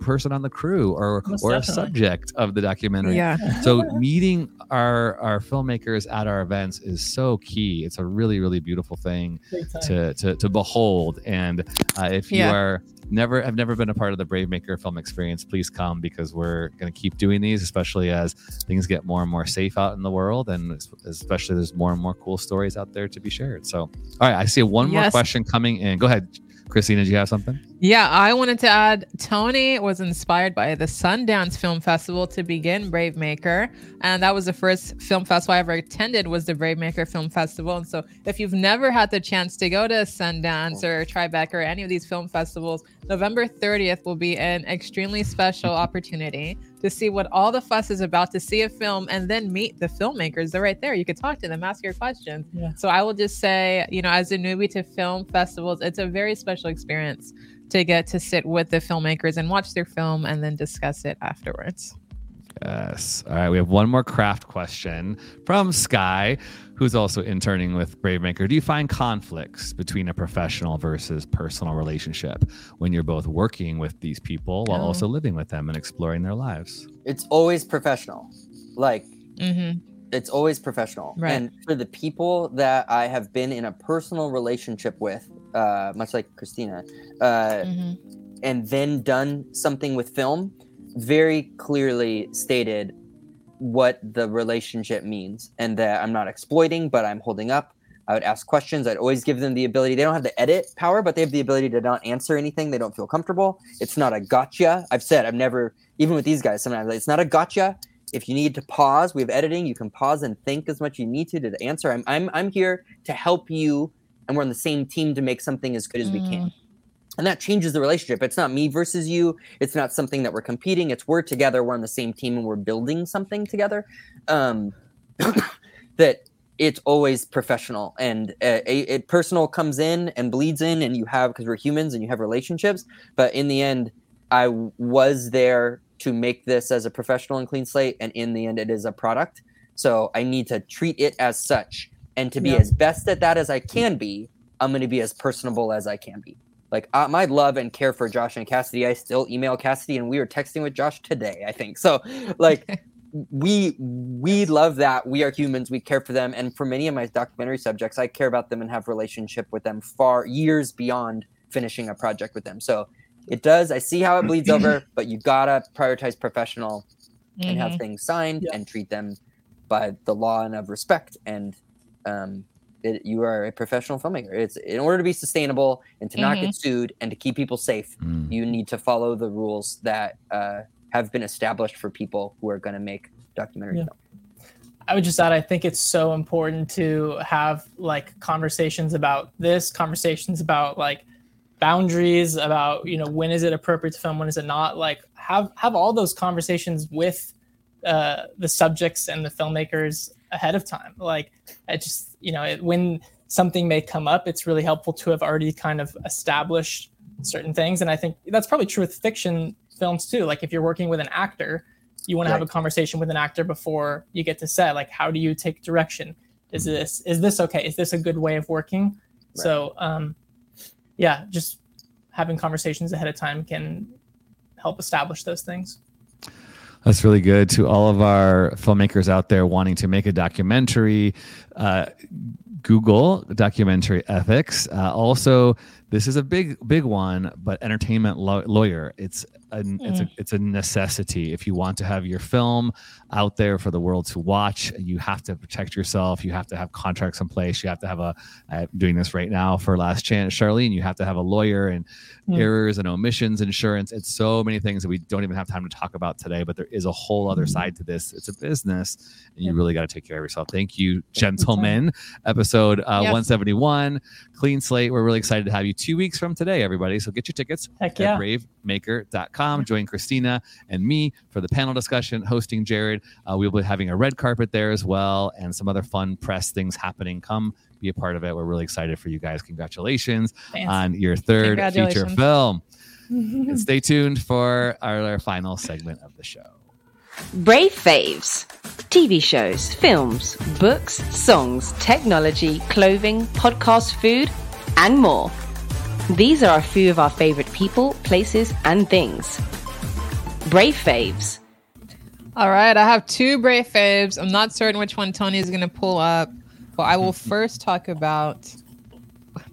person on the crew or Most or a subject of the documentary. Yeah. So meeting our our filmmakers at our events is so key. It's a really really beautiful thing to to, to behold. And uh, if you Yeah. are never have never been a part of the Brave Maker film experience, please come because we're going to keep doing these, especially as things get more and more safe out in the world, and especially there's more and more cool stories out there to be shared. So, all right, I see one more question coming in. Go ahead, Christina. Did you have something? Yeah, I wanted to add Tony was inspired by the Sundance Film Festival to begin Brave Maker. And that was the first film festival I ever attended was the Brave Maker Film Festival. And so if you've never had the chance to go to Sundance or Tribeca or any of these film festivals, November 30th will be an extremely special mm-hmm. opportunity to see what all the fuss is about, to see a film and then meet the filmmakers. They're right there. You could talk to them, ask your questions. Yeah. So I will just say, you know, as a newbie to film festivals, it's a very special experience to get to sit with the filmmakers and watch their film and then discuss it afterwards. Yes. All right. We have one more craft question from Sky, who's also interning with Brave Maker. Do you find conflicts between a professional versus personal relationship when you're both working with these people while Oh. also living with them and exploring their lives? it's always professional like Mm-hmm. it's always professional Right. and for the people that i have been in a personal relationship with uh, much like christina uh, Mm-hmm. and then done something with film very clearly stated what the relationship means and that i'm not exploiting but i'm holding up. I would ask questions. I'd always give them the ability. They don't have the edit power but they have the ability to not answer anything. They don't feel comfortable. It's not a gotcha. I've said i've never even with these guys sometimes it's not a gotcha. If you need to pause, we have editing. You can pause and think as much as you need to to answer. I'm I'm I'm here to help you, and we're on the same team to make something as good as we can. And that changes the relationship. It's not me versus you. It's not something that we're competing. It's we're together. We're on the same team, and we're building something together. Um, that it's always professional and uh, it, it personal comes in and bleeds in and you have because we're humans and you have relationships but in the end i was there to make this as a professional and clean slate and in the end it is a product so i need to treat it as such and to be Yeah. as best at that as i can be i'm going to be as personable as i can be. Like uh, my love and care for josh and cassidy i still email cassidy and we were texting with josh today i think. So like we we love that. We are humans. We care for them. And for many of my documentary subjects i care about them and have relationship with them far years beyond finishing a project with them. So it does. I see how it bleeds over but you gotta prioritize professional and have Mhm. things signed and treat them by the law and of respect and um it, you are a professional filmmaker it's in order to be sustainable and to not Mhm. get sued and to keep people safe Mm. you need to follow the rules that uh, have been established for people who are going to make documentary Yeah. film. I would just add, I think it's so important to have like conversations about this, conversations about like boundaries, about you know when is it appropriate to film, when is it not. Like have have all those conversations with uh, the subjects and the filmmakers ahead of time. Like I just you know it, when something may come up, it's really helpful to have already kind of established certain things, and I think that's probably true with fiction films too. Like if you're working with an actor you want to have a conversation with an actor before you get to set. Like how do you take direction? Is this is this okay? Is this a good way of working? So um yeah just having conversations ahead of time can help establish those things That's really good to all of our filmmakers out there wanting to make a documentary. Uh, Google documentary ethics. Uh, also, this is a big, big one, but entertainment law- lawyer. It's a, it's a, it's a necessity. If you want to have your film out there for the world to watch, you have to protect yourself. You have to have contracts in place. You have to have a. I'm doing this right now for Last Chance, Charlene. You have to have a lawyer and Hmm. errors and omissions insurance. It's so many things that we don't even have time to talk about today. But there is a whole other side to this. It's a business, and you really got to take care of yourself. Thank you, gentlemen. Episode uh, Yes. 171, clean slate. We're really excited to have you two weeks from today, everybody. So get your tickets heck at yeah bravemaker.com. Join Christina and me for the panel discussion, hosting Jared. Uh, we'll be having a red carpet there as well and some other fun press things happening. Come be a part of it. We're really excited for you guys. Congratulations Thanks. on your third feature film. and stay tuned for our, our final segment of the show. Brave Faves. TV shows, films, books, songs, technology, clothing, podcast food, and more. These are a few of our favorite people, places, and things. Brave Faves. All right, I have two brave faves. I'm not certain which one Tony is going to pull up, but I will first talk about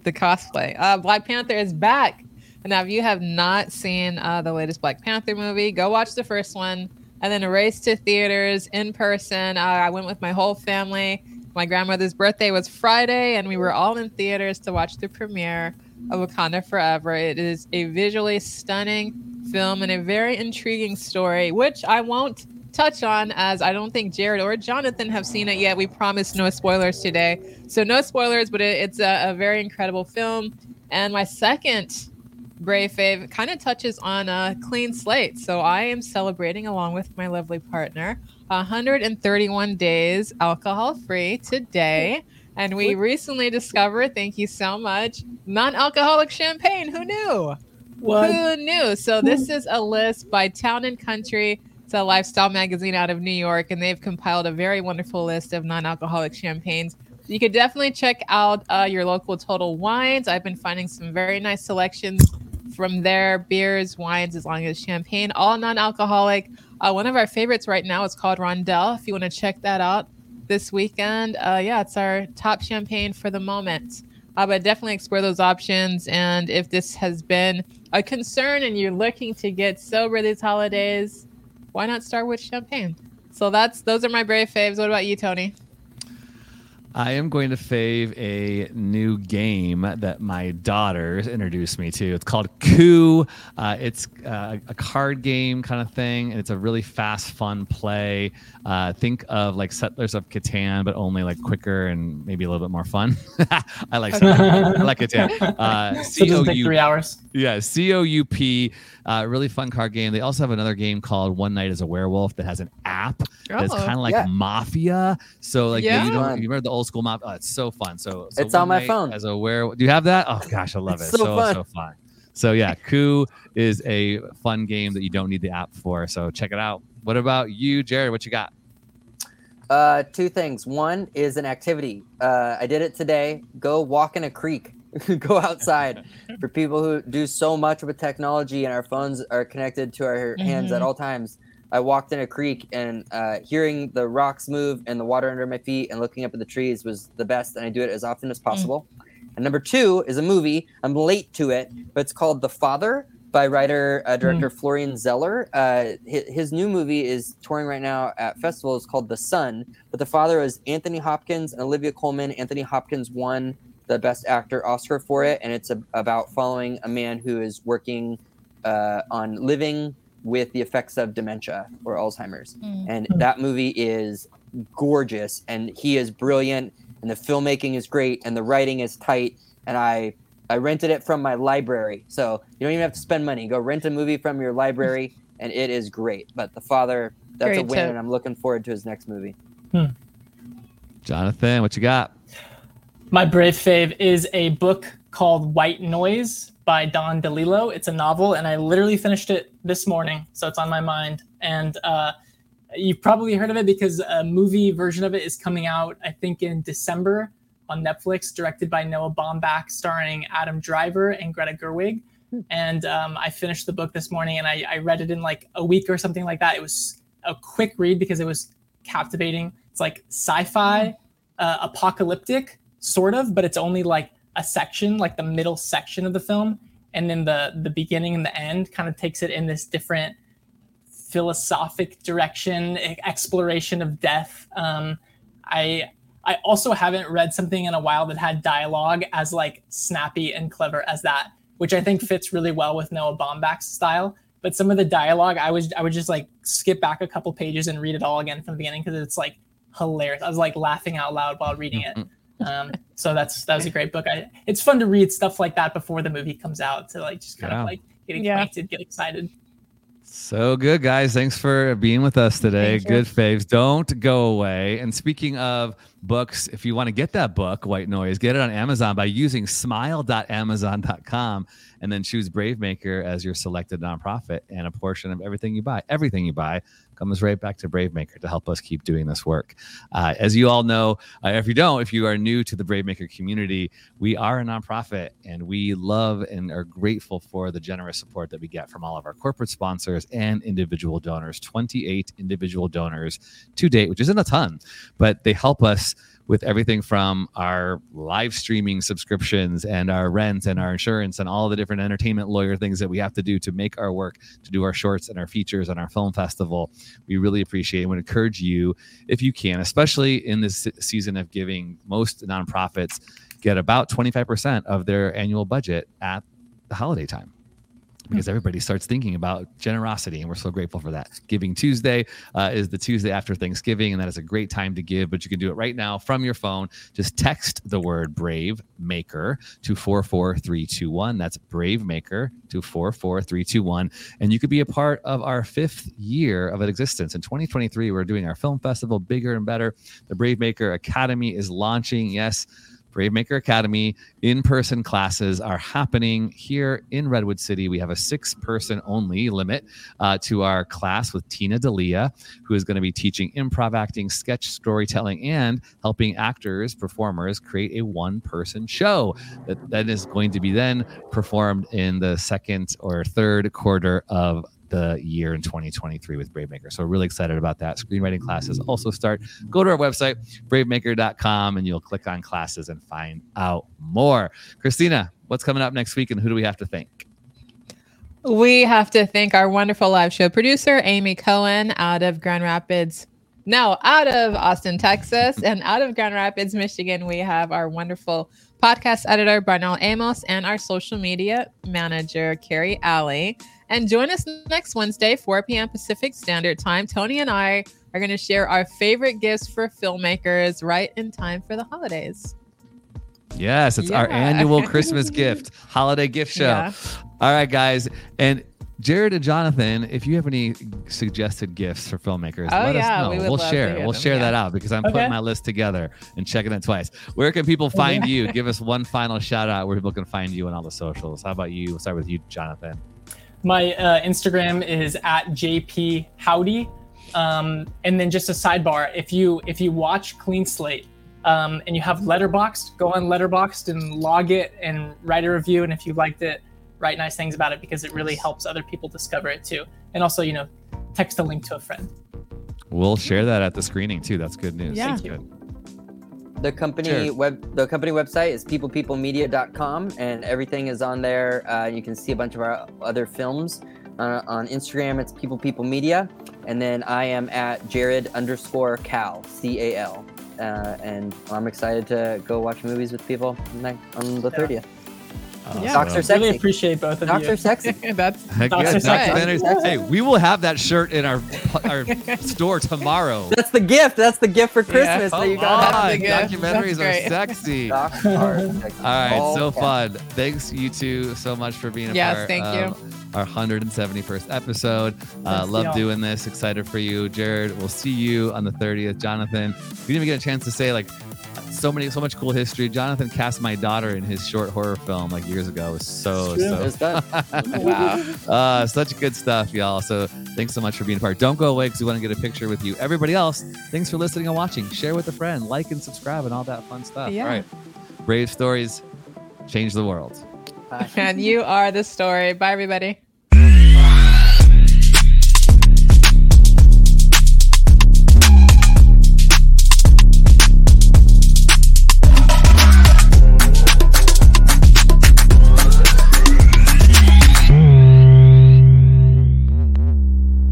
the cosplay. Uh, Black Panther is back. Now, if you have not seen uh, the latest Black Panther movie, go watch the first one and then race to theaters in person. Uh, I went with my whole family. My grandmother's birthday was Friday, and we were all in theaters to watch the premiere of Wakanda Forever. It is a visually stunning film and a very intriguing story, which I won't touch on as I don't think Jared or Jonathan have seen it yet. We promised no spoilers today. So, no spoilers, but it, it's a, a very incredible film. And my second Brave Fave kind of touches on a clean slate. So, I am celebrating along with my lovely partner 131 days alcohol free today. And we recently discovered, thank you so much, non alcoholic champagne. Who knew? What? Who knew? So this is a list by Town and Country. It's a lifestyle magazine out of New York, and they've compiled a very wonderful list of non-alcoholic champagnes. You could definitely check out uh, your local Total Wines. I've been finding some very nice selections from their beers, wines, as long as champagne, all non-alcoholic. Uh, one of our favorites right now is called Rondell. If you want to check that out this weekend, uh, yeah, it's our top champagne for the moment. Uh, but definitely explore those options. And if this has been a concern and you're looking to get sober these holidays, why not start with champagne? So that's those are my brave faves. What about you, Tony? I am going to fave a new game that my daughters introduced me to. It's called Coup. Uh, it's uh, a card game kind of thing, and it's a really fast, fun play. Uh, think of like Settlers of Catan, but only like quicker and maybe a little bit more fun. I like I like Catan. Uh, so it doesn't take three hours. Yeah, C O U P. Uh, really fun card game. They also have another game called One Night as a Werewolf that has an app that's Oh. kind of like Yeah. Mafia. So like Yeah. you don't you remember the old school Mafia? Oh, it's so fun. So, so It's on my phone. As a werewolf, do you have that? Oh gosh, I love It's it. so So fun. so fun. So yeah, Coup is a fun game that you don't need the app for. So check it out. What about you, Jared? What you got? Uh, two things. One is an activity. Uh, I did it today. Go walk in a creek. Go outside. For people who do so much with technology and our phones are connected to our hands at Mhm. all times. I walked in a creek and uh, hearing the rocks move and the water under my feet and looking up at the trees was the best. And I do it as often as possible. And number two is a movie. I'm late to it, but it's called The Father by writer uh, director Florian Zeller. Uh, his, his new movie is touring right now at festivals called The Sun. But The Father is Anthony Hopkins and Olivia Colman. Anthony Hopkins won the Best Actor Oscar for it, and it's a, about following a man who is working uh, on living with the effects of dementia or Alzheimer's. Mm. And that movie is gorgeous, and he is brilliant, and the filmmaking is great, and the writing is tight. And I I rented it from my library, so you don't even have to spend money. Go rent a movie from your library, and it is great. But The Father, that's a win, tip. and I'm looking forward to his next movie. Jonathan, what you got? My brave fave is a book called White Noise by Don DeLillo. It's a novel, and I literally finished it this morning, so it's on my mind. And uh, you've probably heard of it because a movie version of it is coming out, I think, in December on Netflix, directed by Noah Baumbach, starring Adam Driver and Greta Gerwig. And um, I finished the book this morning, and I, I read it in like a week or something like that. It was a quick read because it was captivating. It's like sci-fi, uh, apocalyptic, sort of, but it's only like a section, like the middle section of the film, and then the the beginning and the end kind of takes it in this different philosophic direction, exploration of death. Um, I I also haven't read something in a while that had dialogue as like snappy and clever as that, which I think fits really well with Noah Baumbach's style. But some of the dialogue, I was I would just like skip back a couple pages and read it all again from the beginning because it's like hilarious. I was like laughing out loud while reading it. Um, so that's that was a great book. I, it's fun to read stuff like that before the movie comes out to like just kind Yeah. of like get Yeah. get excited. So good, guys. Thanks for being with us today. Good faves. Don't go away. And speaking of books, if you want to get that book, White Noise, get it on Amazon by using smile.amazon.com and then choose Brave Maker as your selected nonprofit. And a portion of everything you buy, everything you buy, comes right back to Bravemaker to help us keep doing this work. Uh, as you all know, uh, if you don't, if you are new to the Bravemaker community, we are a nonprofit and we love and are grateful for the generous support that we get from all of our corporate sponsors and individual donors 28 individual donors to date, which isn't a ton, but they help us with everything from our live streaming subscriptions and our rent and our insurance and all the different entertainment lawyer things that we have to do to make our work, to do our shorts and our features and our film festival. We really appreciate and would encourage you, if you can, especially in this season of giving, most nonprofits get about 25% of their annual budget at the holiday time because everybody starts thinking about generosity and we're so grateful for that. Giving tuesday uh, is the tuesday after thanksgiving and that is a great time to give but you can do it right now from your phone. Just text the word brave maker to 44321 that's brave maker to 44321 and you could be a part of our fifth year of existence. In 2023 we're doing our film festival bigger and better. The brave maker academy is launching. Yes Brave Maker Academy in person classes are happening here in Redwood City. We have a six person only limit uh, to our class with Tina Dalia, who is going to be teaching improv acting, sketch storytelling, and helping actors, performers create a one person show that, that is going to be then performed in the second or third quarter of the year in 2023 with Brave Maker. So really excited about that. Screenwriting classes also start. Go to our website, bravemaker.com, and you'll click on classes and find out more. Christina, what's coming up next week and who do we have to thank? We have to thank our wonderful live show producer, Amy Cohen, out of Grand Rapids, Now, out of Austin, Texas, and out of Grand Rapids, Michigan, we have our wonderful podcast editor, Barnell Amos, and our social media manager, Carrie Alley. And join us next Wednesday, 4 p.m. Pacific Standard Time. Tony and I are going to share our favorite gifts for filmmakers right in time for the holidays. Yes, it's yeah. our annual Christmas gift, holiday gift show. Yeah. All right, guys. And Jared and Jonathan, if you have any suggested gifts for filmmakers, oh, let yeah, us know. We will share. We'll them, share yeah. that out because I'm okay. putting my list together and checking it twice. Where can people find you? Give us one final shout out where people can find you on all the socials. How about you? We'll start with you, Jonathan. My uh, Instagram is at JP Howdy. Um, and then just a sidebar, if you if you watch Clean Slate um, and you have Letterboxd, go on Letterboxd and log it and write a review. And if you liked it, write nice things about it because it really helps other people discover it too. And also, you know, text a link to a friend. We'll share that at the screening too. That's good news. Yeah. Thank you. The company sure. web the company website is peoplepeoplemedia.com and everything is on there. Uh, you can see a bunch of our other films. Uh, on Instagram, it's People People Media, and then I am at Jared underscore Cal C A L, uh, and I'm excited to go watch movies with people on the thirtieth. Awesome. Yeah, Docs are sexy. Really appreciate both of Docs you. Docs are sexy. That's Heck Docs yeah, sexy. Hey, we will have that shirt in our our store tomorrow. That's the gift. That's the gift for Christmas yeah. that you got. On. Documentaries are sexy. Docs are sexy. All right, oh, so fun. Thanks you two so much for being a yes, part. Yes, thank you our 171st episode. Uh, love doing this. Excited for you, Jared. We'll see you on the 30th. Jonathan, we didn't even get a chance to say like so many, so much cool history. Jonathan cast my daughter in his short horror film like years ago. It was so, so wow, uh, such good stuff, y'all. So thanks so much for being a part. Don't go away because we want to get a picture with you. Everybody else, thanks for listening and watching. Share with a friend, like and subscribe, and all that fun stuff. Yeah. All right, brave stories change the world. Bye. And you are the story. Bye, everybody.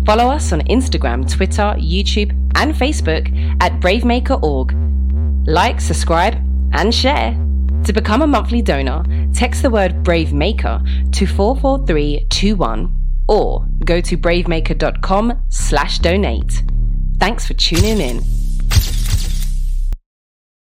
Follow us on Instagram, Twitter, YouTube, and Facebook at BraveMaker.org. Like, subscribe, and share. To become a monthly donor, text the word BraveMaker to 44321 or go to bravemaker.com slash donate. Thanks for tuning in.